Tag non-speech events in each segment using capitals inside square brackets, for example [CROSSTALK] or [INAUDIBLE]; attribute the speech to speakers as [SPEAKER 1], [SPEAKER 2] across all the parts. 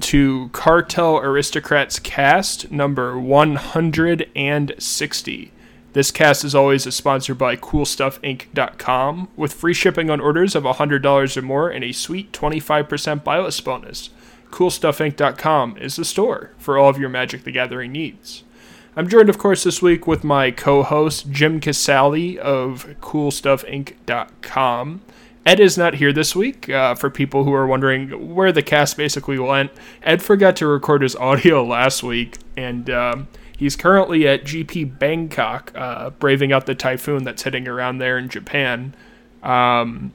[SPEAKER 1] to Cartel Aristocrats cast number 160. This cast is always is sponsored by CoolStuffInc.com with free shipping on orders of $100 or more and a sweet 25% buy bonus. CoolStuffInc.com is the store for all of your Magic the Gathering needs. I'm joined, of course, this week with my co host, Jim Casale of CoolStuffInc.com. Ed is not here this week. Uh, for people who are wondering where the cast basically went, Ed forgot to record his [LAUGHS] audio last week, and um, he's currently at GP Bangkok, uh, braving out the typhoon that's hitting around there in Japan. Um,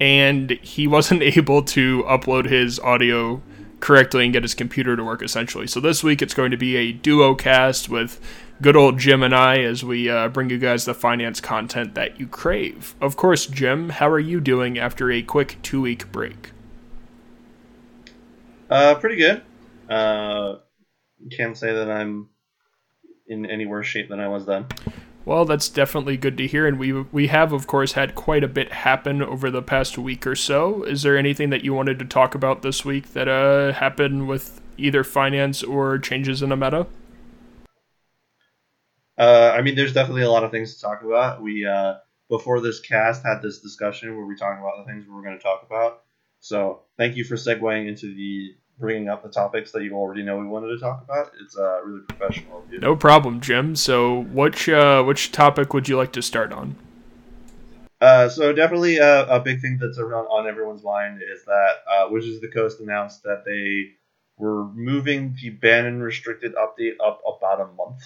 [SPEAKER 1] and he [LAUGHS] wasn't able to upload his audio correctly and get his computer to work essentially. So this week it's going to be a duo cast with good old Jim and I as we uh, bring you guys the finance content that you crave. Of course, Jim, how are you doing after a quick two week break?
[SPEAKER 2] Uh, pretty good. Uh, can't say that I'm in any worse shape than I was then.
[SPEAKER 1] Well, that's definitely good to hear, and we we have, of course, had quite a bit happen over the past week or so. Is there anything that you wanted to talk about this week that uh, happened with either finance or changes in the meta?
[SPEAKER 2] Uh, I mean, there's definitely a lot of things to talk about. We uh, before this cast had this discussion where we talked about the things we were going to talk about. So thank you for segueing into the bringing up the topics that you already know we wanted to talk about. It's uh, really professional of you.
[SPEAKER 1] No problem, Jim. So which uh, which topic would you like to start on?
[SPEAKER 2] Uh, so definitely a, a big thing that's around on everyone's mind is that uh, Wizards of the Coast announced that they were moving the ban and restricted update up about a month.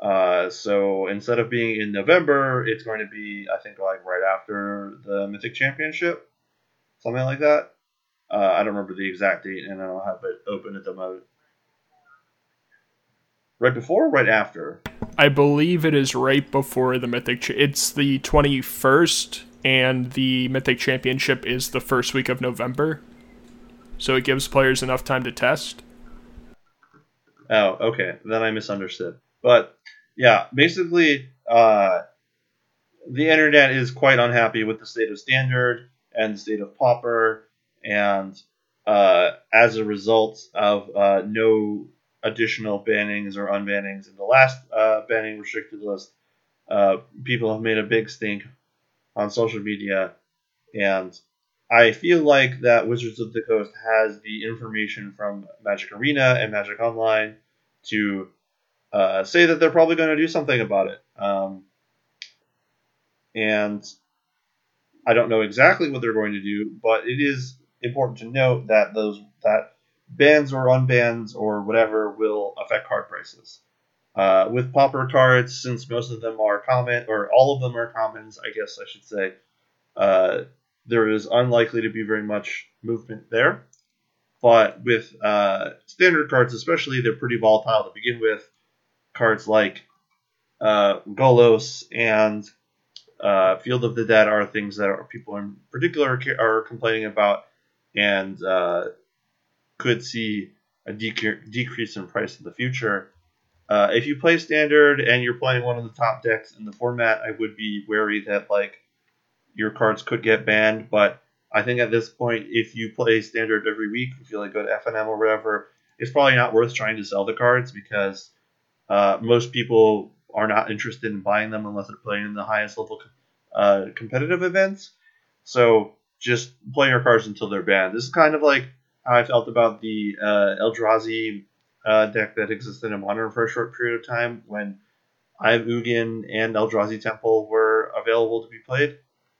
[SPEAKER 2] Uh, so instead of being in November, it's going to be, I think, like right after the Mythic Championship, something like that. Uh, I don't remember the exact date, and I don't have it open at the moment. Right before, or right after.
[SPEAKER 1] I believe it is right before the Mythic. It's the twenty first, and the Mythic Championship is the first week of November. So it gives players enough time to test.
[SPEAKER 2] Oh, okay. Then I misunderstood. But yeah, basically, uh, the internet is quite unhappy with the state of standard and the state of pauper, and uh, as a result of uh, no additional bannings or unbannings in the last uh, banning restricted list, uh, people have made a big stink on social media, and I feel like that Wizards of the Coast has the information from Magic Arena and Magic Online to uh, say that they're probably going to do something about it. Um, and I don't know exactly what they're going to do, but it is important to note that those that bans or unbans or whatever will affect card prices. Uh, with pauper cards, since most of them are common or all of them are commons, I guess I should say, uh, there is unlikely to be very much movement there. But with uh, standard cards, especially, they're pretty volatile to begin with. Cards like uh, Golos and uh, Field of the Dead are things that are, people in particular are complaining about and uh, could see a dec- decrease in price in the future. Uh, if you play standard and you're playing one of the top decks in the format, I would be wary that like your cards could get banned. But I think at this point, if you play standard every week, if you like go to FNM or whatever, it's probably not worth trying to sell the cards because uh, most people are not interested in buying them unless they're playing in the highest level uh, competitive events. So just play your cards until they're banned. This is kind of like how I felt about the uh, Eldrazi uh, deck that existed in Modern for a short period of time when Eye of Ugin and Eldrazi Temple were available to be played.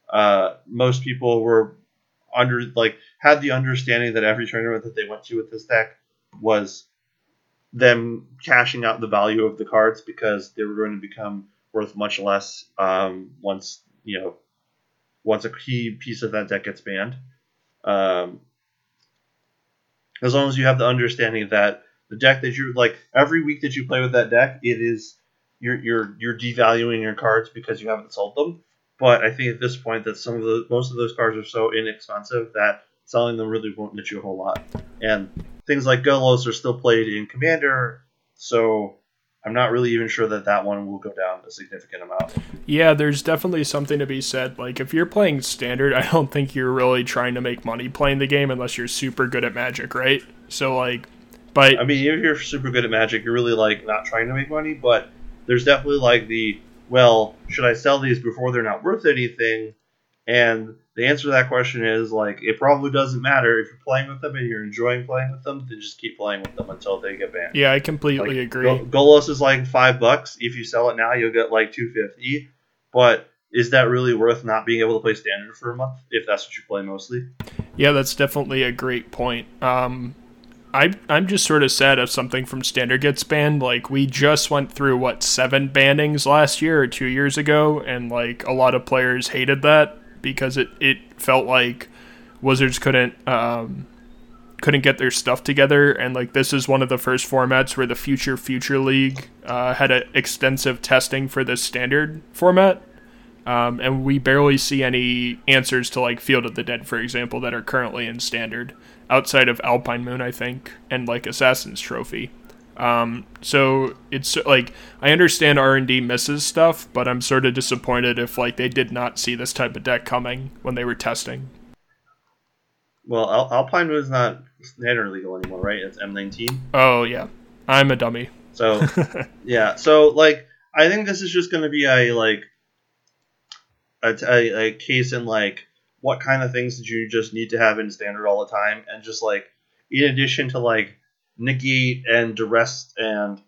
[SPEAKER 2] Uh, most people were under like had the understanding that every tournament that they went to with this deck was them cashing out the value of the cards because they were going to become worth much less um, once you know once a key piece of that deck gets banned. Um, as long as you have the understanding that the deck that you're like every week that you play with that deck, it is you're you're you're devaluing your cards because you haven't sold them. But I think at this point that some of the most of those cards are so inexpensive that selling them really won't net you a whole lot. And things like Golos are still played in Commander, so I'm not really even sure that that one will go down a significant amount.
[SPEAKER 1] Yeah, there's definitely something to be said. Like, if you're playing standard, I don't think you're really trying to make money playing the game unless you're super good at Magic, right? So like, but
[SPEAKER 2] I mean, if you're super good at Magic, you're really like not trying to make money, but there's definitely like the well, should I sell these before they're not worth anything? And the answer to that question is like it probably doesn't matter if you're playing with them and you're enjoying playing with them, then just keep playing with them until they get banned.
[SPEAKER 1] Yeah, I completely
[SPEAKER 2] like,
[SPEAKER 1] agree.
[SPEAKER 2] Go- Golos is like five bucks. If you sell it now, you'll get like two fifty. But is that really worth not being able to play standard for a month if that's what you play mostly?
[SPEAKER 1] Yeah, that's definitely a great point. Um, I I'm just sort of sad if something from standard gets banned. Like we just went through what seven bannings last year or two years ago, and like a lot of players hated that because it it felt like Wizards couldn't um, couldn't get their stuff together, and like this is one of the first formats where the future future league uh, had a extensive testing for this standard format. Um, and we barely see any answers to like Field of the Dead, for example, that are currently in standard outside of Alpine Moon, I think, and like Assassin's Trophy. Um, so it's like I understand R and D misses stuff, but I'm sort of disappointed if like they did not see this type of deck coming when they were testing.
[SPEAKER 2] Well, Al- Alpine is not standard legal anymore, right? It's M19.
[SPEAKER 1] Oh yeah, I'm a dummy.
[SPEAKER 2] So [LAUGHS] yeah, so like I think this is just going to be a like a, a, a case in like what kind of things did you just need to have in standard all the time, and just like in addition to like negate and duress and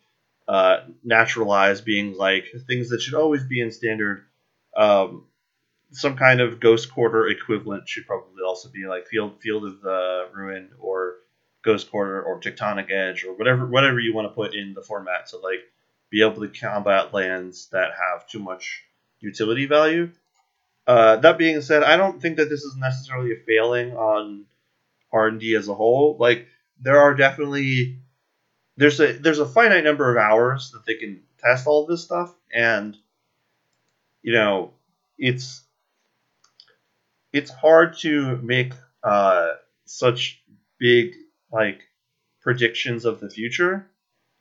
[SPEAKER 2] uh, naturalize being like things that should always be in standard. Um, some kind of ghost quarter equivalent should probably also be like field field of the ruin or ghost quarter or tectonic edge or whatever whatever you want to put in the format to like be able to combat lands that have too much utility value. Uh, that being said, I don't think that this is necessarily a failing on R and D as a whole. Like there are definitely there's a there's a finite number of hours that they can test all this stuff, and you know it's it's hard to make uh, such big like predictions of the future,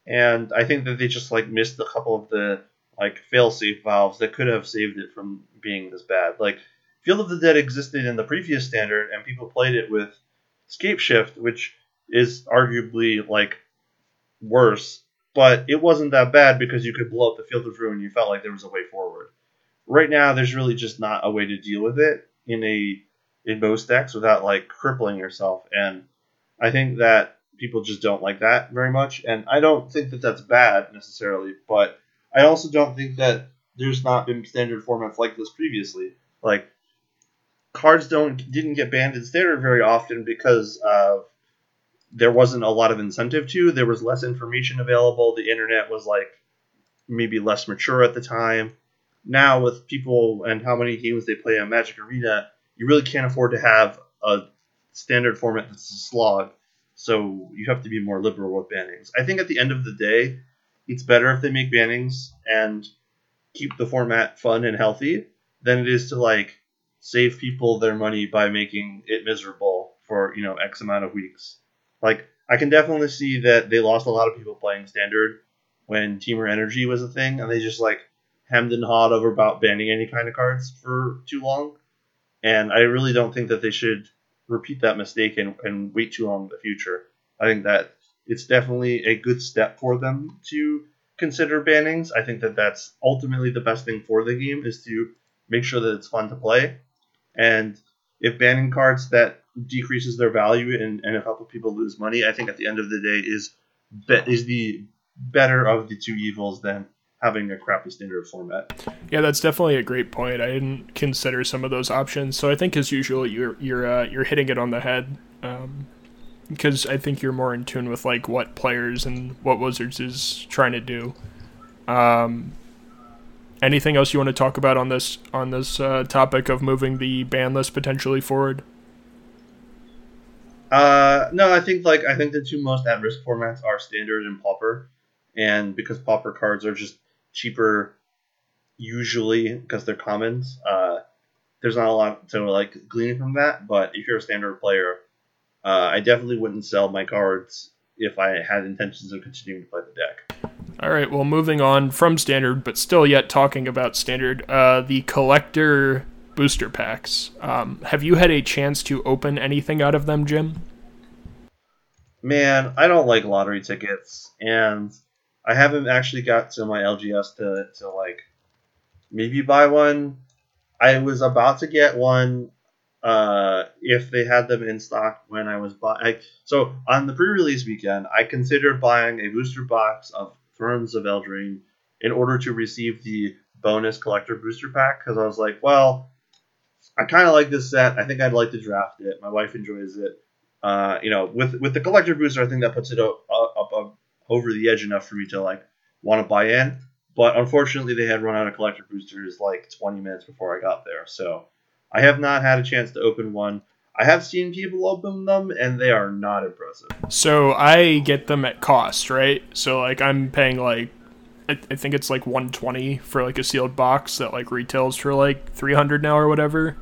[SPEAKER 2] and I think that they just like missed a couple of the like fail-safe valves that could have saved it from being this bad. Like Field of the Dead existed in the previous standard, and people played it with Scapeshift, which is arguably like worse, but it wasn't that bad because you could blow up the Field of Ruin. And you felt like there was a way forward. Right now, there's really just not a way to deal with it in a in most decks without like crippling yourself, and I think that people just don't like that very much. And I don't think that that's bad necessarily, but I also don't think that there's not been standard formats like this previously. Like cards don't didn't get banned in standard very often because of there wasn't a lot of incentive to. There was less information available. The internet was like maybe less mature at the time. Now with people and how many games they play on Magic Arena, you really can't afford to have a standard format that's a slog. So you have to be more liberal with bannings. I think at the end of the day, it's better if they make bannings and keep the format fun and healthy than it is to like save people their money by making it miserable for you know X amount of weeks. Like I can definitely see that they lost a lot of people playing standard when Temur Energy was a thing, and they just like hemmed and hawed over about banning any kind of cards for too long. And I really don't think that they should repeat that mistake and, and wait too long in the future. I think that it's definitely a good step for them to consider bannings. I think that that's ultimately the best thing for the game is to make sure that it's fun to play. And if banning cards that decreases their value and, and help people lose money, I think at the end of the day is be, is the better of the two evils than having a crappy standard format.
[SPEAKER 1] Yeah, that's definitely a great point. I didn't consider some of those options, so I think as usual you're you're uh, you're hitting it on the head. Um, because I think you're more in tune with like what players and what Wizards is trying to do. Um, anything else you want to talk about on this on this uh, topic of moving the ban list potentially forward?
[SPEAKER 2] Uh, no, I think like I think the two most at risk formats are standard and pauper, and because pauper cards are just cheaper, usually because they're commons. Uh, there's not a lot to like glean from that. But if you're a standard player, uh, I definitely wouldn't sell my cards if I had intentions of continuing to play the deck.
[SPEAKER 1] All right, well, moving on from standard, but still yet talking about standard, uh, the collector booster packs. Um, have you had a chance to open anything out of them, Jim?
[SPEAKER 2] man, I don't like lottery tickets, and I haven't actually got to my LGS to to like maybe buy one. I was about to get one uh, if they had them in stock when I was buying. So on the pre-release weekend, I considered buying a booster box of Thrones of Eldraine in order to receive the bonus collector booster pack because I was like, well, I kind of like this set. I think I'd like to draft it. My wife enjoys it. Uh, you know, with with the collector booster, I think that puts it up, up, up over the edge enough for me to like want to buy in. But unfortunately, they had run out of collector boosters like 20 minutes before I got there. So I have not had a chance to open one. I have seen people open them, and they are not impressive.
[SPEAKER 1] So I get them at cost, right? So like I'm paying like I, think it's like 120 for like a sealed box that like retails for like 300 now or whatever.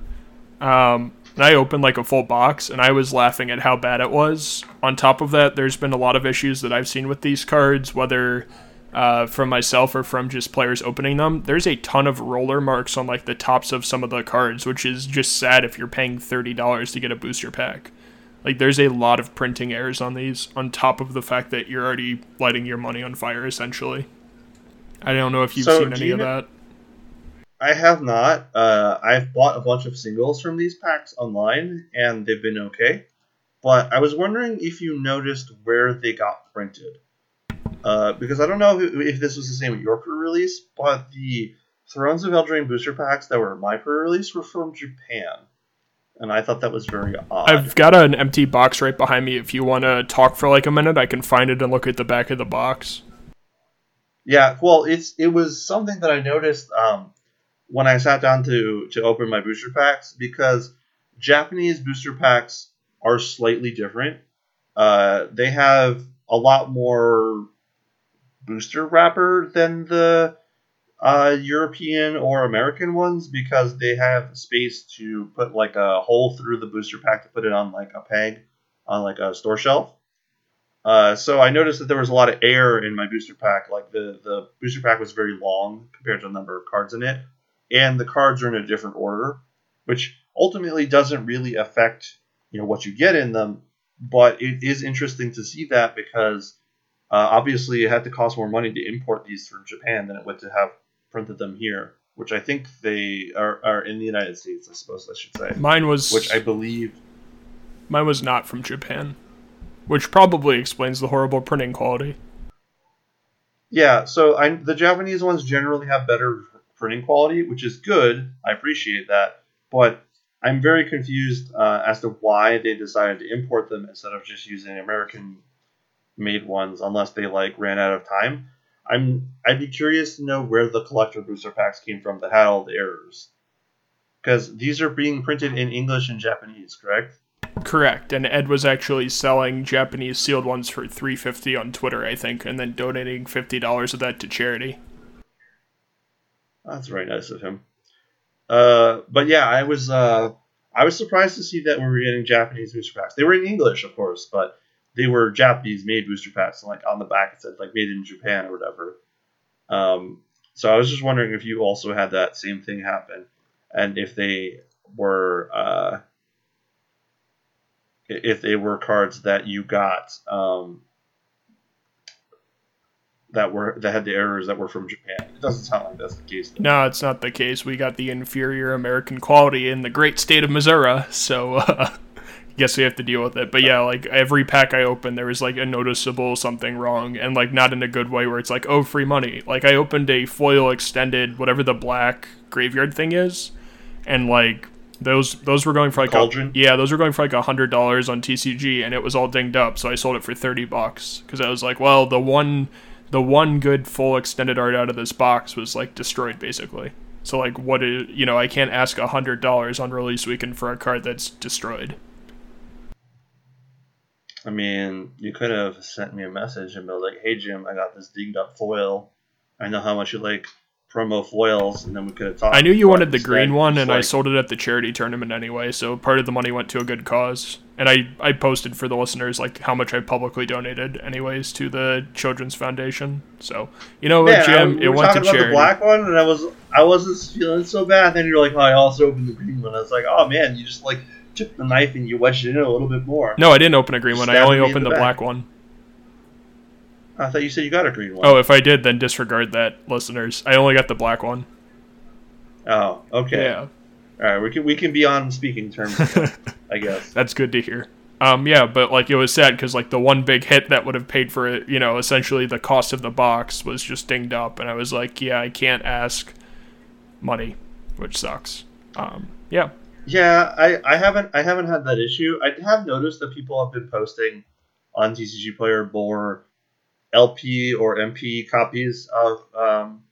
[SPEAKER 1] Um, and I opened like a full box, and I was laughing at how bad it was. On top of that, there's been a lot of issues that I've seen with these cards, whether uh, from myself or from just players opening them. There's a ton of roller marks on like the tops of some of the cards, which is just sad if you're paying thirty dollars to get a booster pack. Like there's a lot of printing errors on these, on top of the fact that you're already lighting your money on fire essentially. I don't know if you've so seen any of know- that.
[SPEAKER 2] I have not. Uh, I've bought a bunch of singles from these packs online, and they've been okay. But I was wondering if you noticed where they got printed. Uh, because I don't know if, if, this was the same with your pre-release, but the Thrones of Eldraine booster packs that were my pre-release were from Japan, and I thought that was very odd.
[SPEAKER 1] I've got an empty box right behind me. If you want to talk for like a minute, I can find it and look at the back of the box.
[SPEAKER 2] Yeah, well, it's it was something that I noticed um, when I sat down to to open my booster packs because Japanese booster packs are slightly different. Uh, they have a lot more booster wrapper than the uh, European or American ones because they have space to put like a hole through the booster pack to put it on like a peg on like a store shelf. Uh, so I noticed that there was a lot of air in my booster pack. Like the the booster pack was very long compared to the number of cards in it, and the cards are in a different order, which ultimately doesn't really affect you know what you get in them. But it is interesting to see that because uh, obviously it had to cost more money to import these from Japan than it would to have printed them here, which I think they are, are in the United States. I suppose I should say.
[SPEAKER 1] Mine was,
[SPEAKER 2] which I believe,
[SPEAKER 1] mine was not from Japan, which probably explains the horrible printing quality.
[SPEAKER 2] Yeah, so I, the Japanese ones generally have better printing quality, which is good. I appreciate that, but I'm very confused uh, as to why they decided to import them instead of just using American made ones, unless they like ran out of time. I'm I'd be curious to know where the collector booster packs came from that had all the errors, because these are being printed in English and Japanese, correct?
[SPEAKER 1] Correct, and Ed was actually selling Japanese sealed ones for three fifty on Twitter, I think, and then donating fifty dollars of that to charity.
[SPEAKER 2] That's very nice of him. Uh, but yeah, I was uh, I was surprised to see that we were getting Japanese booster packs. They were in English, of course, but they were Japanese made booster packs. And like on the back it said like made in Japan or whatever. Um, so I was just wondering if you also had that same thing happen, and if they were uh, if they were cards that you got um, that were that had the errors that were from Japan. It doesn't sound like that's the case.
[SPEAKER 1] Though. No, it's not the case. We got the inferior American quality in the great state of Missouri, so [LAUGHS] uh, guess we have to deal with it. But yeah, like every pack I open, there was like a noticeable something wrong, and like not in a good way where it's like oh free money. Like I opened a foil extended whatever the black graveyard thing is, and like those those were going for like
[SPEAKER 2] Cauldron?
[SPEAKER 1] A, yeah those were going for like a hundred dollars on TCG, and it was all dinged up, so I sold it for thirty bucks because I was like, well the one the one good full extended art out of this box was like destroyed basically. So like what is you know I can't ask a hundred dollars on release weekend for a card that's destroyed.
[SPEAKER 2] I mean, you could have sent me a message and been like, "Hey Jim, I got this dinged up foil. I know how much you like promo foils, and then we could have talked.
[SPEAKER 1] I knew you wanted the green one, and like, I sold it at the charity tournament anyway. So part of the money went to a good cause, and I I posted for the listeners like how much I publicly donated, anyways, to the Children's Foundation. So you know Jim,
[SPEAKER 2] I, it went to charity. the black one, and I was I wasn't feeling so bad. Then you're like, oh, I also opened the green one. I was like, oh man, you just like took the knife and you wedged it in a little bit more.
[SPEAKER 1] No, I didn't open a green one. I only opened
[SPEAKER 2] the
[SPEAKER 1] the, black one.
[SPEAKER 2] I thought you said you got a green one.
[SPEAKER 1] Oh, if I did, then disregard that, listeners. I only got the black one.
[SPEAKER 2] Oh, okay.
[SPEAKER 1] Yeah.
[SPEAKER 2] All right, we can we can be on speaking terms, I guess. [LAUGHS]
[SPEAKER 1] That's good to hear. Um, yeah, but like it was sad because like the one big hit that would have paid for it, you know, essentially the cost of the box was just dinged up, and I was like, yeah, I can't ask money, which sucks. Um, yeah,
[SPEAKER 2] Yeah, I, I haven't I haven't had that issue. I have noticed that people have been posting on TCG Player more LP or MP copies of um,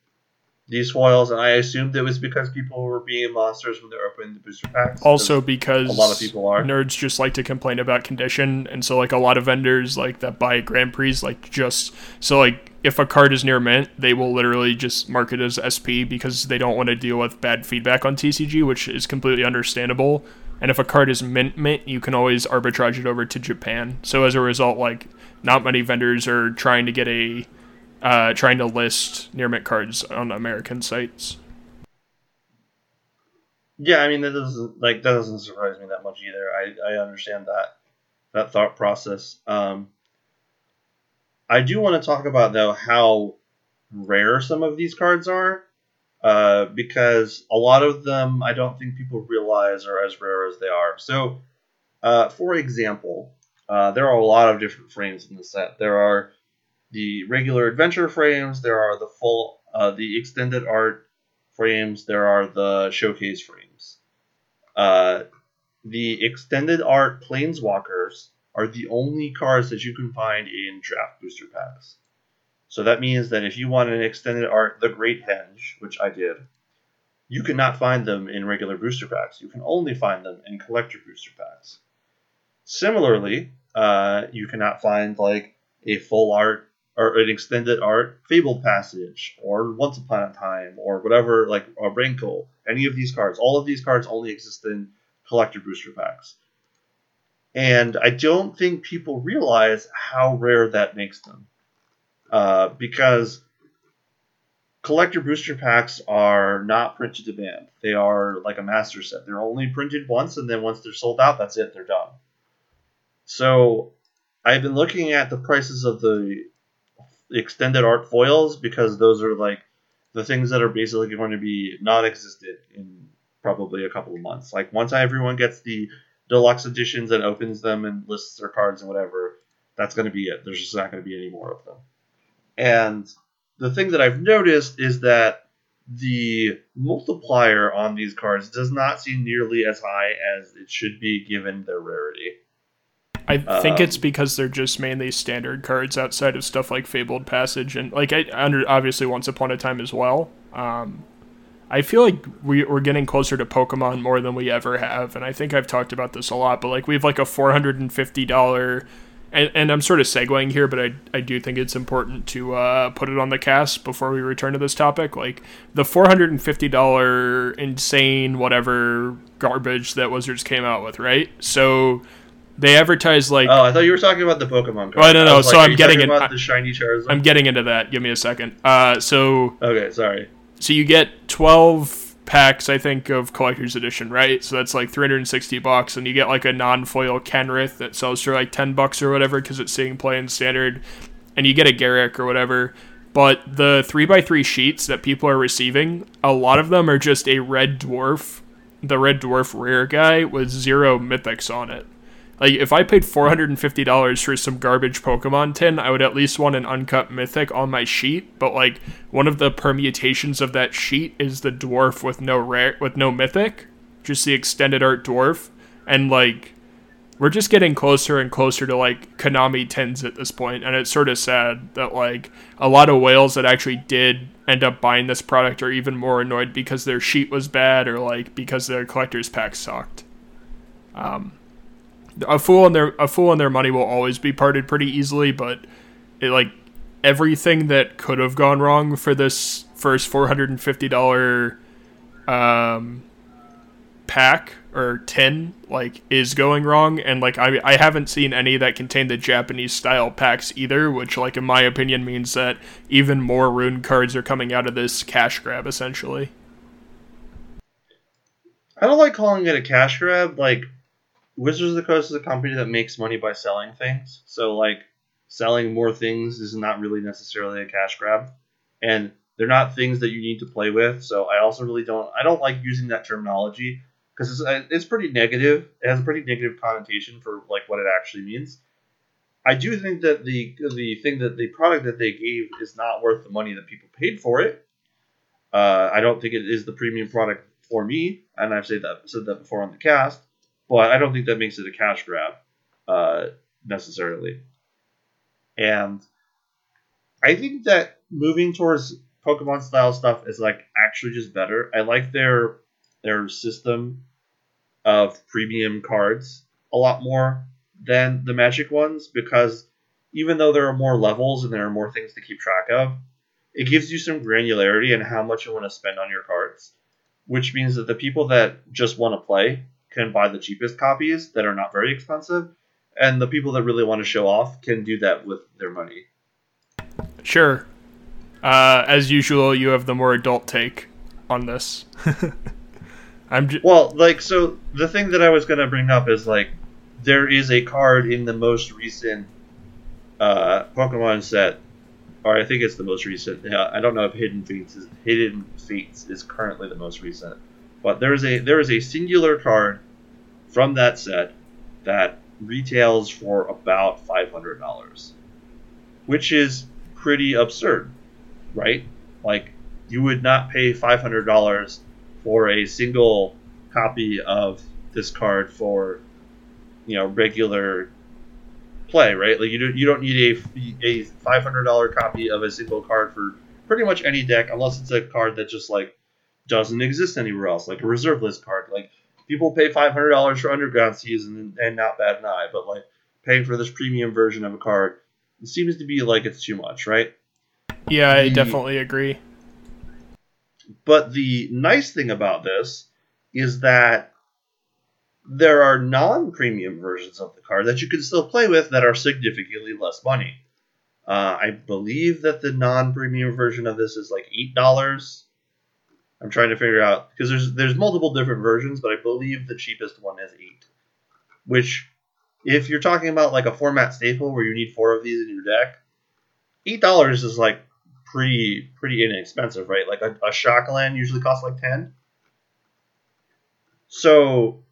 [SPEAKER 2] these foils, and I assumed it was because people were being monsters when they're opening the booster packs.
[SPEAKER 1] also because
[SPEAKER 2] a lot of people are.
[SPEAKER 1] nerds just like to complain about condition, and so like a lot of vendors like that buy Grand Prix like just so like if a card is near mint, they will literally just mark it as SP because they don't want to deal with bad feedback on TCG, which is completely understandable. And if a card is mint mint, you can always arbitrage it over to Japan. So as a result, like not many vendors are trying to get a uh, trying to list near mint cards on American sites.
[SPEAKER 2] Yeah, I mean that doesn't like that doesn't surprise me that much either. I, I understand that that thought process. Um, I do want to talk about though how rare some of these cards are, uh, because a lot of them I don't think people realize are as rare as they are. So, uh, for example, uh, there are a lot of different frames in the set. There are the regular adventure frames. There are the full, uh, the extended art frames. There are the showcase frames. Uh, the extended art planeswalkers are the only cards that you can find in draft booster packs. So that means that if you want an extended art, the Great Henge, which I did, you cannot find them in regular booster packs. You can only find them in collector booster packs. Similarly, uh, you cannot find like a full art or an extended art Fabled Passage or Once Upon a Time or whatever, like a Wrinkle, Any of these cards, all of these cards only exist in collector booster packs. And I don't think people realize how rare that makes them. Uh, because collector booster packs are not print to demand. They are like a master set. They're only printed once, and then once they're sold out, that's it. They're done. So I've been looking at the prices of the extended art foils because those are like the things that are basically going to be non-existent in probably a couple of months. Like once everyone gets the deluxe editions and opens them and lists their cards and whatever, that's going to be it. There's just not going to be any more of them. And the thing that I've noticed is that the multiplier on these cards does not seem nearly as high as it should be given their rarity.
[SPEAKER 1] I think
[SPEAKER 2] Um,
[SPEAKER 1] it's because they're just mainly standard cards outside of stuff like Fabled Passage and like I under obviously Once Upon a Time as well. Um, I feel like we, we're getting closer to Pokemon more than we ever have, and I think I've talked about this a lot. But like we have like a four hundred and fifty dollar, and, and I'm sort of segueing here, but I I do think it's important to uh, put it on the cast before we return to this topic. Like the four hundred and fifty dollar insane whatever garbage that Wizards came out with, right? So they advertise like
[SPEAKER 2] Oh, I thought you were talking about the Pokemon card.
[SPEAKER 1] Oh, no,
[SPEAKER 2] I
[SPEAKER 1] no,
[SPEAKER 2] was
[SPEAKER 1] so
[SPEAKER 2] like,
[SPEAKER 1] I'm getting it-
[SPEAKER 2] the shiny Charizard.
[SPEAKER 1] I'm getting into that. Give me a second. Uh, so
[SPEAKER 2] okay, sorry.
[SPEAKER 1] so you get 12 packs, I think, of collector's edition, right? So that's like 360 bucks, and you get like a non-foil Kenrith that sells for like 10 bucks or whatever because it's seeing play in standard, and you get a Garruk or whatever. But the three x three sheets that people are receiving, a lot of them are just a red dwarf, the red dwarf rare guy with zero mythics on it. Like if I paid four hundred and fifty dollars for some garbage Pokemon tin, I would at least want an uncut mythic on my sheet. But like one of the permutations of that sheet is the dwarf with no rare with no mythic, just the extended art dwarf, and like we're just getting closer and closer to like Konami tins at this point, and it's sort of sad that like a lot of whales that actually did end up buying this product are even more annoyed because their sheet was bad or like because their collector's pack sucked. Um, a fool and their a fool and their money will always be parted pretty easily, but it like everything that could have gone wrong for this first four hundred and fifty dollar um pack or tin like is going wrong and like I I haven't seen any that contain the Japanese style packs either, which like in my opinion means that even more rune cards are coming out of this cash grab essentially.
[SPEAKER 2] I don't like calling it a cash grab. Like, Wizards of the Coast is a company that makes money by selling things. So like selling more things is not really necessarily a cash grab, and they're not things that you need to play with. So I also really don't. I don't like using that terminology because it's, uh, it's pretty negative. It has a pretty negative connotation for like what it actually means. I do think that the the thing that the product that they gave is not worth the money that people paid for it. Uh, I don't think it is the premium product for me, and I've said that said that before on the cast. But I don't think that makes it a cash grab uh, necessarily. And I think that moving towards Pokemon style stuff is like actually just better. I like their their system of premium cards a lot more than the Magic ones because even though there are more levels and there are more things to keep track of, it gives you some granularity in how much you want to spend on your cards, which means that the people that just want to play can buy the cheapest copies that are not very expensive, and the people that really want to show off can do that with their money.
[SPEAKER 1] Sure. Uh, as usual, you have the more adult take on this. [LAUGHS]
[SPEAKER 2] I'm well, like so. The thing that I was gonna bring up is like there is a card in the most recent uh, Pokemon set, or I think it's the most recent. Yeah, I don't know if Hidden Fates is Hidden Fates is currently the most recent, but there is a there is a singular card from that set that retails for about five hundred dollars, which is pretty absurd, right? Like you would not pay five hundred dollars for a single copy of this card for you know regular play, right? Like you don't you don't need a a five hundred dollar copy of a single card for pretty much any deck unless it's a card that just like doesn't exist anywhere else, like a reserve list card. Like people pay five hundred dollars for Underground Season and, and not bad an eye, but like paying for this premium version of a card it seems to be like it's too much, right?
[SPEAKER 1] Yeah, I the, definitely agree.
[SPEAKER 2] But the nice thing about this is that there are non-premium versions of the card that you can still play with that are significantly less money. Uh, I believe that the non-premium version of this is like eight dollars I'm trying to figure out because there's there's multiple different versions, but I believe the cheapest one is eight. Which, if you're talking about like a format staple where you need four of these in your deck, eight dollars is like pretty pretty inexpensive, right? Like a, a Shockland usually costs like ten. So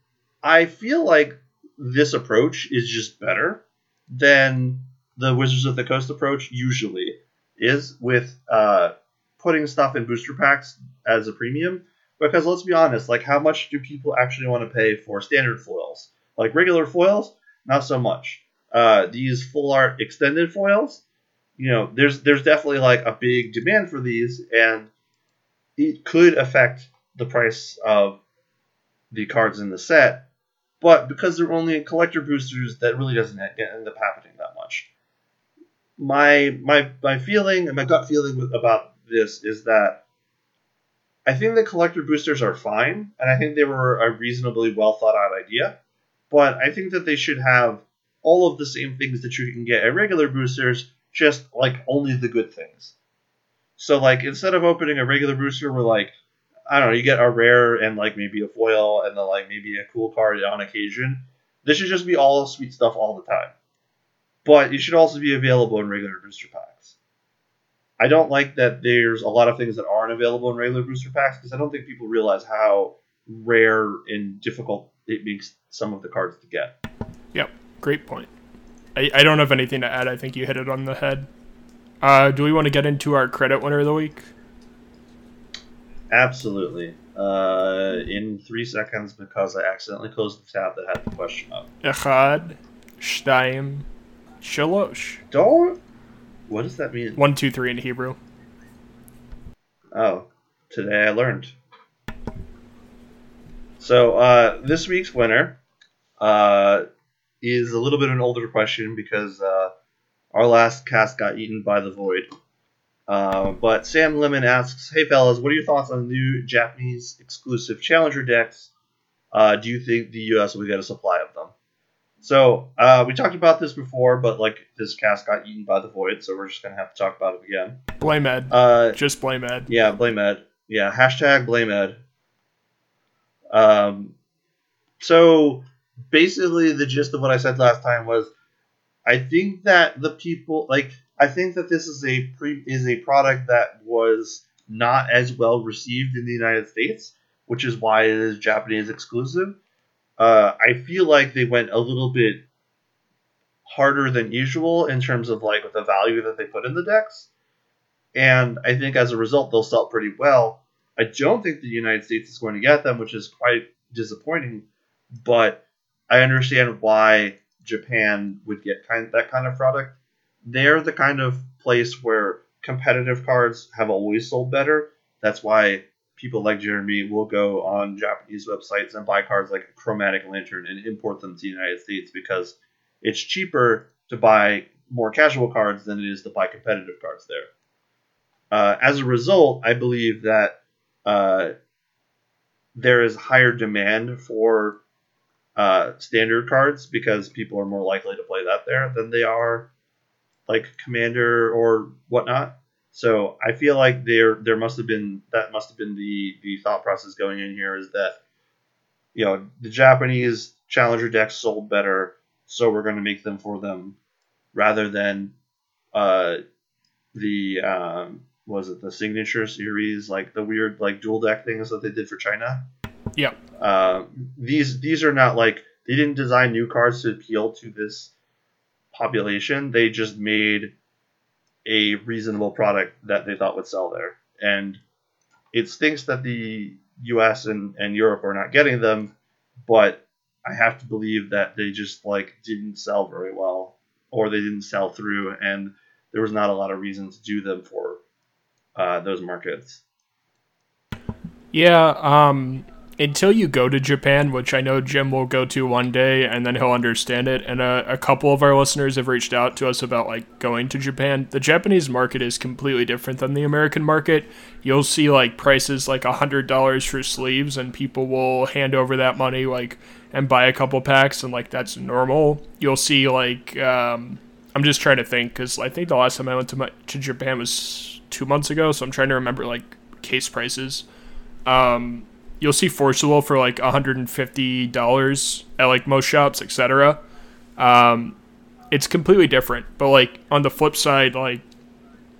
[SPEAKER 2] I feel like this approach is just better than the Wizards of the Coast approach usually is with uh, putting stuff in booster packs as a premium because let's be honest, like how much do people actually want to pay for standard foils? Like regular foils, not so much. Uh, these full art extended foils, you know, there's there's definitely like a big demand for these, and it could affect the price of the cards in the set. But because they're only in collector boosters, that really doesn't end up happening that much. My my my feeling and my gut feeling about this is that I think the collector boosters are fine, and I think they were a reasonably well thought out idea. But I think that they should have all of the same things that you can get at regular boosters, just like only the good things. So like instead of opening a regular booster we're like I don't know, you get a rare and like maybe a foil and then like maybe a cool card on occasion. This should just be all sweet stuff all the time. But it should also be available in regular booster packs. I don't like that there's a lot of things that aren't available in regular booster packs because I don't think people realize how rare and difficult it makes some of the cards to get.
[SPEAKER 1] Yep, great point. I, I don't have anything to add. I think you hit it on the head. Uh, do we want to get into our credit winner of the week?
[SPEAKER 2] Absolutely. Uh, in three seconds because I accidentally closed the tab that had the question up.
[SPEAKER 1] Echad, Shtaim, Shalosh.
[SPEAKER 2] Don't what does that mean?
[SPEAKER 1] One, two, three in Hebrew.
[SPEAKER 2] Oh, today I learned. So uh, this week's winner uh, is a little bit of an older question because uh, our last cast got eaten by the void. Uh, but Sam Lemon asks, "Hey fellas, what are your thoughts on the new Japanese exclusive Challenger decks? Uh, do you think the U.S. will get a supply of them?" So uh, we talked about this before, but like this cast got eaten by the void, so we're just gonna have to talk about it again.
[SPEAKER 1] Blame Ed.
[SPEAKER 2] Uh,
[SPEAKER 1] just blame Ed.
[SPEAKER 2] Yeah, blame Ed. Yeah, hashtag blame Ed. Um, so basically the gist of what I said last time was I think that the people like I think that this is a pre is a product that was not as well received in the United States, which is why it is Japanese exclusive. Uh, I feel like they went a little bit harder than usual in terms of like the value that they put in the decks, and I think as a result they'll sell pretty well. I don't think the United States is going to get them, which is quite disappointing. But I understand why Japan would get kind that kind of product. They're the kind of place where competitive cards have always sold better. That's why people like Jeremy will go on Japanese websites and buy cards like Chromatic Lantern and import them to the United States because it's cheaper to buy more casual cards than it is to buy competitive cards there. Uh, as a result, I believe that uh, there is higher demand for uh, standard cards because people are more likely to play that there than they are like commander or whatnot. So I feel like there there must have been that must have been the the thought process going in here is that you know the Japanese challenger decks sold better, so we're going to make them for them rather than uh, the um, was it the signature series like the weird like dual deck things that they did for China.
[SPEAKER 1] Yeah.
[SPEAKER 2] Uh, these these are not like they didn't design new cards to appeal to this population. They just made a reasonable product that they thought would sell there. And it stinks that the US and, and Europe are not getting them, but I have to believe that they just like didn't sell very well or they didn't sell through and there was not a lot of reason to do them for uh, those markets.
[SPEAKER 1] Yeah, um, until you go to Japan, which I know Jim will go to one day, and then he'll understand it. And a, a, couple of our listeners have reached out to us about like going to Japan. The Japanese market is completely different than the American market. You'll see like prices like a hundred dollars for sleeves, and people will hand over that money like and buy a couple packs, and like that's normal. You'll see like um, I'm just trying to think because I think the last time I went to my, to Japan was two months ago, so I'm trying to remember like case prices. Um, you'll see Force of Will for like $150 at like most shops, etc. Um, it's completely different. But like on the flip side, like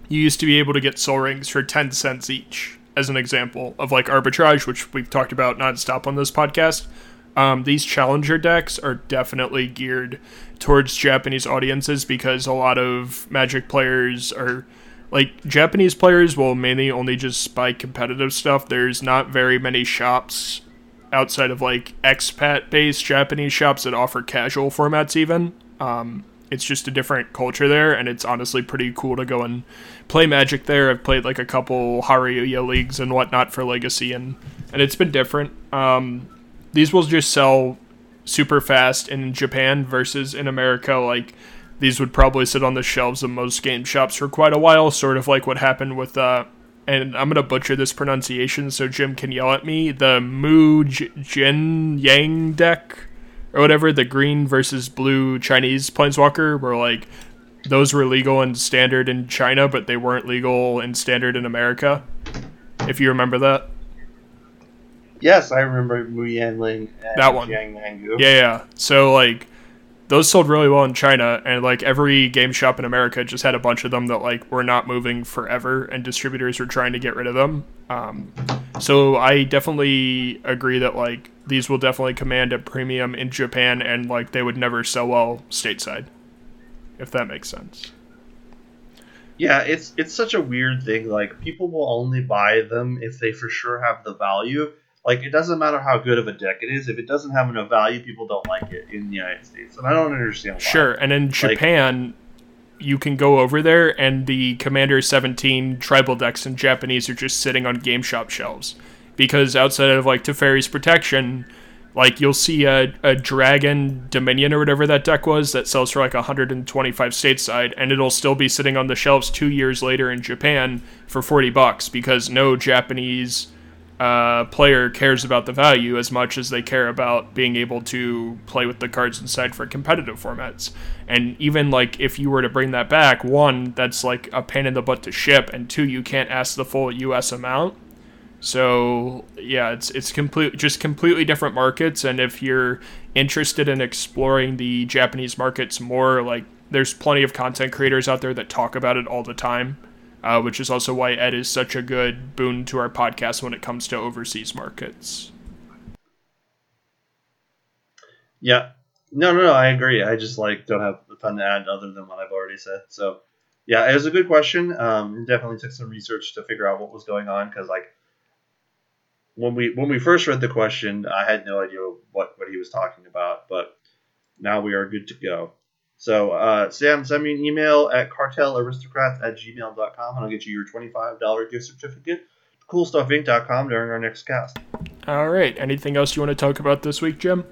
[SPEAKER 1] you used to be able to get Sol Rings for 10 cents each, as an example of like arbitrage, which we've talked about nonstop on this podcast. Um, these challenger decks are definitely geared towards Japanese audiences because a lot of Magic players are like Japanese players will mainly only just buy competitive stuff. There's not very many shops outside of like expat based Japanese shops that offer casual formats even. Um, it's just a different culture there and it's honestly pretty cool to go and play magic there. I've played like a couple Hareruya leagues and whatnot for Legacy and and it's been different. Um, these will just sell super fast in Japan versus in America like these would probably sit on the shelves of most game shops for quite a while, sort of like what happened with uh and I'm gonna butcher this pronunciation so Jim can yell at me. The Mu Jin Yang deck or whatever, the green versus blue Chinese planeswalker, where like those were legal and standard in China, but they weren't legal and standard in America. If you remember that.
[SPEAKER 2] Yes, I remember Mu Yanling
[SPEAKER 1] that one.
[SPEAKER 2] Yang Nangu.
[SPEAKER 1] Yeah, yeah. So like those sold really well in China, and like every game shop in America just had a bunch of them that like were not moving forever, and distributors were trying to get rid of them. Um, so I definitely agree that like these will definitely command a premium in Japan, and like they would never sell well stateside, if that makes sense.
[SPEAKER 2] Yeah, it's it's such a weird thing. Like people will only buy them if they for sure have the value like it doesn't matter how good of a deck it is if it doesn't have enough value people don't like it in the united states and i don't understand why.
[SPEAKER 1] sure and in japan like, you can go over there and the commander 17 tribal decks in japanese are just sitting on game shop shelves because outside of like teferi's protection like you'll see a, a dragon dominion or whatever that deck was that sells for like 125 stateside and it'll still be sitting on the shelves two years later in japan for 40 bucks because no japanese uh, player cares about the value as much as they care about being able to play with the cards inside for competitive formats. And even like if you were to bring that back, one, that's like a pain in the butt to ship, and two, you can't ask the full US amount. So yeah, it's it's complete just completely different markets. And if you're interested in exploring the Japanese markets more, like there's plenty of content creators out there that talk about it all the time, uh, which is also why Ed is such a good boon to our podcast when it comes to overseas markets.
[SPEAKER 2] Yeah, no, no, no. I agree. I just like don't have a ton to add other than what I've already said. So yeah, it was a good question. Um, it definitely took some research to figure out what was going on because like when we when we first read the question, I had no idea what what he was talking about, but now we are good to go. So, uh, Sam, send me an email at cartelaristocrats at gmail.com and I'll get you your $25 gift certificate to coolstuffinc.com during our next cast.
[SPEAKER 1] All right. Anything else you want to talk about this week, Jim?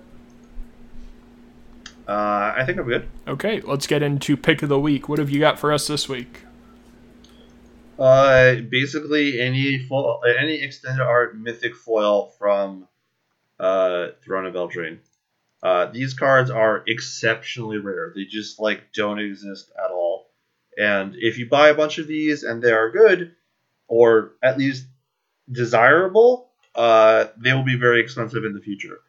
[SPEAKER 2] Uh, I think I'm good.
[SPEAKER 1] Okay, let's get into pick of the week. What have you got for us this week?
[SPEAKER 2] Uh, basically any full, any extended art mythic foil from uh, Throne of Eldraine. Uh, these cards are exceptionally rare. They just like don't exist at all. And if you buy a bunch of these and they are good, or at least desirable, uh, they will be very expensive in the future.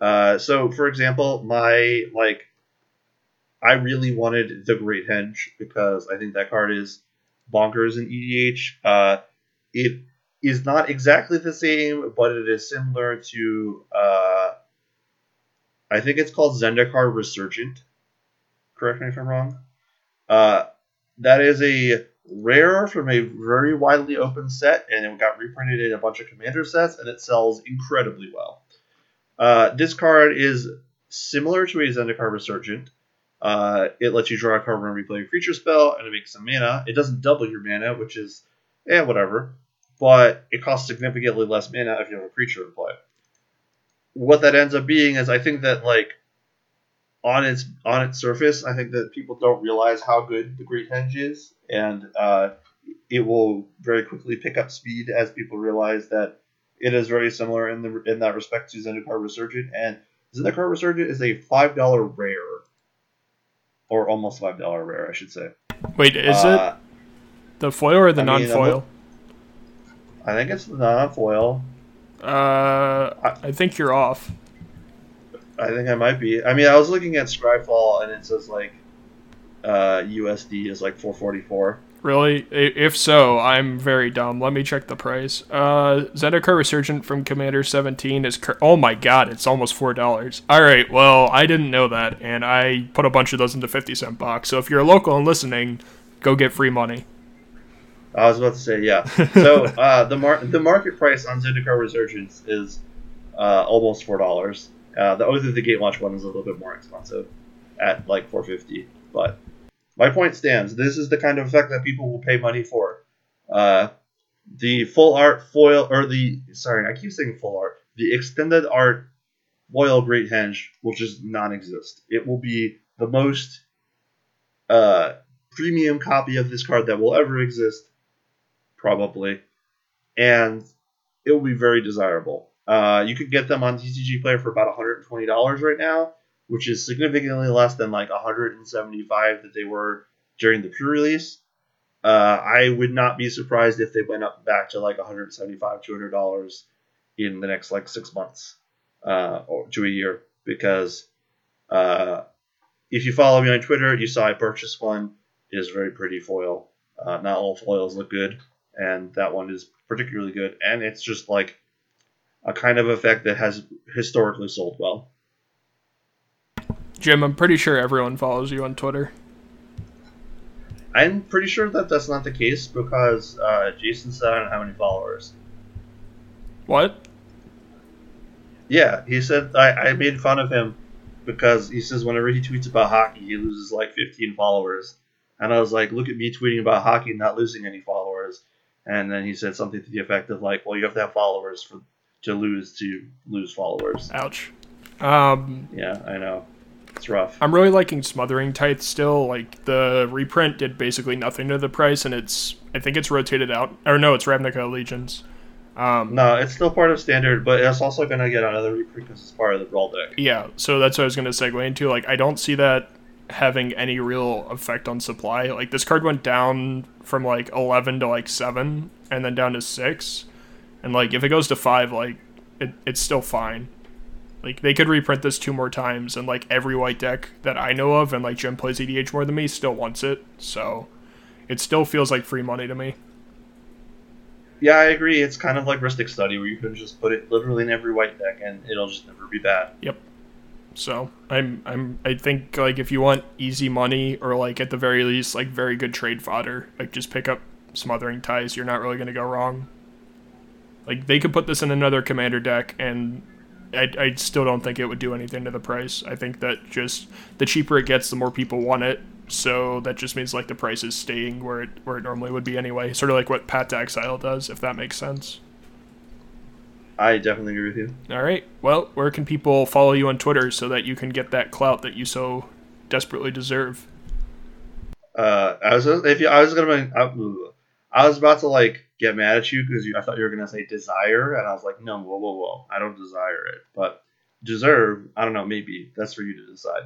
[SPEAKER 2] Uh, so, for example, my like, I really wanted the Great Henge because I think that card is bonkers in EDH. Uh, it is not exactly the same, but it is similar to. I think it's called Zendikar Resurgent. Correct me if I'm wrong. Uh, that is a rare from a very widely open set, and it got reprinted in a bunch of commander sets, and it sells incredibly well. Uh, this card is similar to a Zendikar Resurgent. Uh, it lets you draw a card whenever you play a creature spell, and it makes some mana. It doesn't double your mana, which is, eh, whatever. But it costs significantly less mana if you have a creature in play. What that ends up being is, I think that like on its on its surface, I think that people don't realize how good the Great Henge is, and uh, it will very quickly pick up speed as people realize that it is very similar in the in that respect to Zendikar Resurgent, and Zendikar Resurgent is a five dollar rare, or almost five dollar rare, I should say.
[SPEAKER 1] Wait, is uh, it the foil or the I non-foil? Mean,
[SPEAKER 2] I think it's the non-foil.
[SPEAKER 1] Uh, I, think you're off.
[SPEAKER 2] I think I might be. I mean, I was looking at Scryfall, and it says like uh, USD is like 444.
[SPEAKER 1] Really? If so, I'm very dumb. Let me check the price. Uh, Zendikar Resurgent from Commander 17 is. Cur- oh my god, it's almost $4. Alright, well, I didn't know that, and I put a bunch of those into 50 cent box. So if you're local and listening, go get free money.
[SPEAKER 2] I was about to say, yeah. So [LAUGHS] uh, the, mar- the market price on Zendikar Resurgence is uh, almost $4. Uh, the Oath of the Gatewatch one is a little bit more expensive at like 450 but my point stands. This is the kind of effect that people will pay money for. Uh, the full art foil, or the sorry, I keep saying full art. The extended art foil Great Henge will just non-exist. It will be the most uh, premium copy of this card that will ever exist, probably, and it will be very desirable. Uh, you could get them on TCG Player for about $120 right now, which is significantly less than like 175 that they were during the pre-release. Uh, I would not be surprised if they went up back to like 175, $200 in the next like six months uh, or to a year because uh, if you follow me on Twitter, you saw I purchased one. It is very pretty foil. Uh, not all foils look good, and that one is particularly good. And it's just like a kind of effect that has historically sold well.
[SPEAKER 1] Jim, I'm pretty sure everyone follows you on Twitter.
[SPEAKER 2] I'm pretty sure that that's not the case because uh, Jason said I don't have any followers.
[SPEAKER 1] What?
[SPEAKER 2] Yeah, he said I, I made fun of him because he says whenever he tweets about hockey, he loses like 15 followers. And I was like, look at me tweeting about hockey, and not losing any followers. And then he said something to the effect of like, well, you have to have followers for to lose to lose followers.
[SPEAKER 1] Ouch. Um,
[SPEAKER 2] yeah, I know. It's rough.
[SPEAKER 1] I'm really liking Smothering Tithe still. Like the reprint did basically nothing to the price, and it's I think it's rotated out. Or no, it's Ravnica Allegiance. Um,
[SPEAKER 2] no, it's still part of standard, but it's also going to get another reprint because it's part of the brawl deck.
[SPEAKER 1] Yeah, so that's what I was going to segue into. Like, I don't see that having any real effect on supply. Like, this card went down from like 11 to like 7, and then down to 6. And like if it goes to five, like it, it's still fine. Like they could reprint this two more times, and like every white deck that I know of, and like Jim plays EDH more than me, still wants it. So it still feels like free money to me.
[SPEAKER 2] Yeah, I agree. It's kind of like Rhystic Study, where you can just put it literally in every white deck, and it'll just never be bad.
[SPEAKER 1] Yep. So I'm I'm I think like if you want easy money or like at the very least like very good trade fodder, like just pick up Smothering Tithe. You're not really gonna go wrong. Like they could put this in another commander deck, and I, I still don't think it would do anything to the price. I think that just the cheaper it gets, the more people want it. So that just means like the price is staying where it where it normally would be anyway. Sort of like what Path to Exile does, if that makes sense.
[SPEAKER 2] I definitely agree with you.
[SPEAKER 1] All right. Well, where can people follow you on Twitter so that you can get that clout that you so desperately deserve?
[SPEAKER 2] Uh, I was if you, I was gonna I, I was about to like get mad at you because I thought you were gonna say desire, and I was like, no, whoa, whoa, whoa, I don't desire it, but deserve, I don't know, maybe that's for you to decide.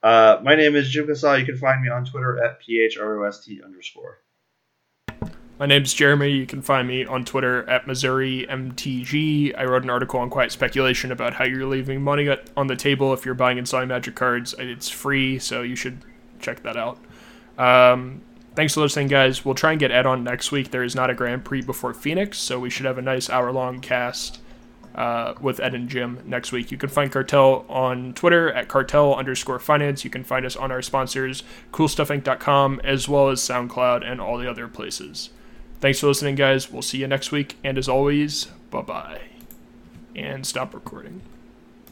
[SPEAKER 2] Uh, my name is Jim Casal. You can find me on Twitter at phrost underscore.
[SPEAKER 1] My name's Jeremy. You can find me on Twitter at Missouri MTG. I wrote an article on Quiet Speculation about how you're leaving money on the table if you're buying and selling Magic cards. It's free, so you should check that out. Um, thanks for listening, guys. We'll try and get Ed on next week. There is not a Grand Prix before Phoenix, so we should have a nice hour long cast uh, with Ed and Jim next week. You can find Cartel on Twitter at cartel underscore finance. You can find us on our sponsors, coolstuffinc.com, as well as SoundCloud and all the other places. Thanks for listening, guys. We'll see you next week. And as always, bye bye. And stop recording.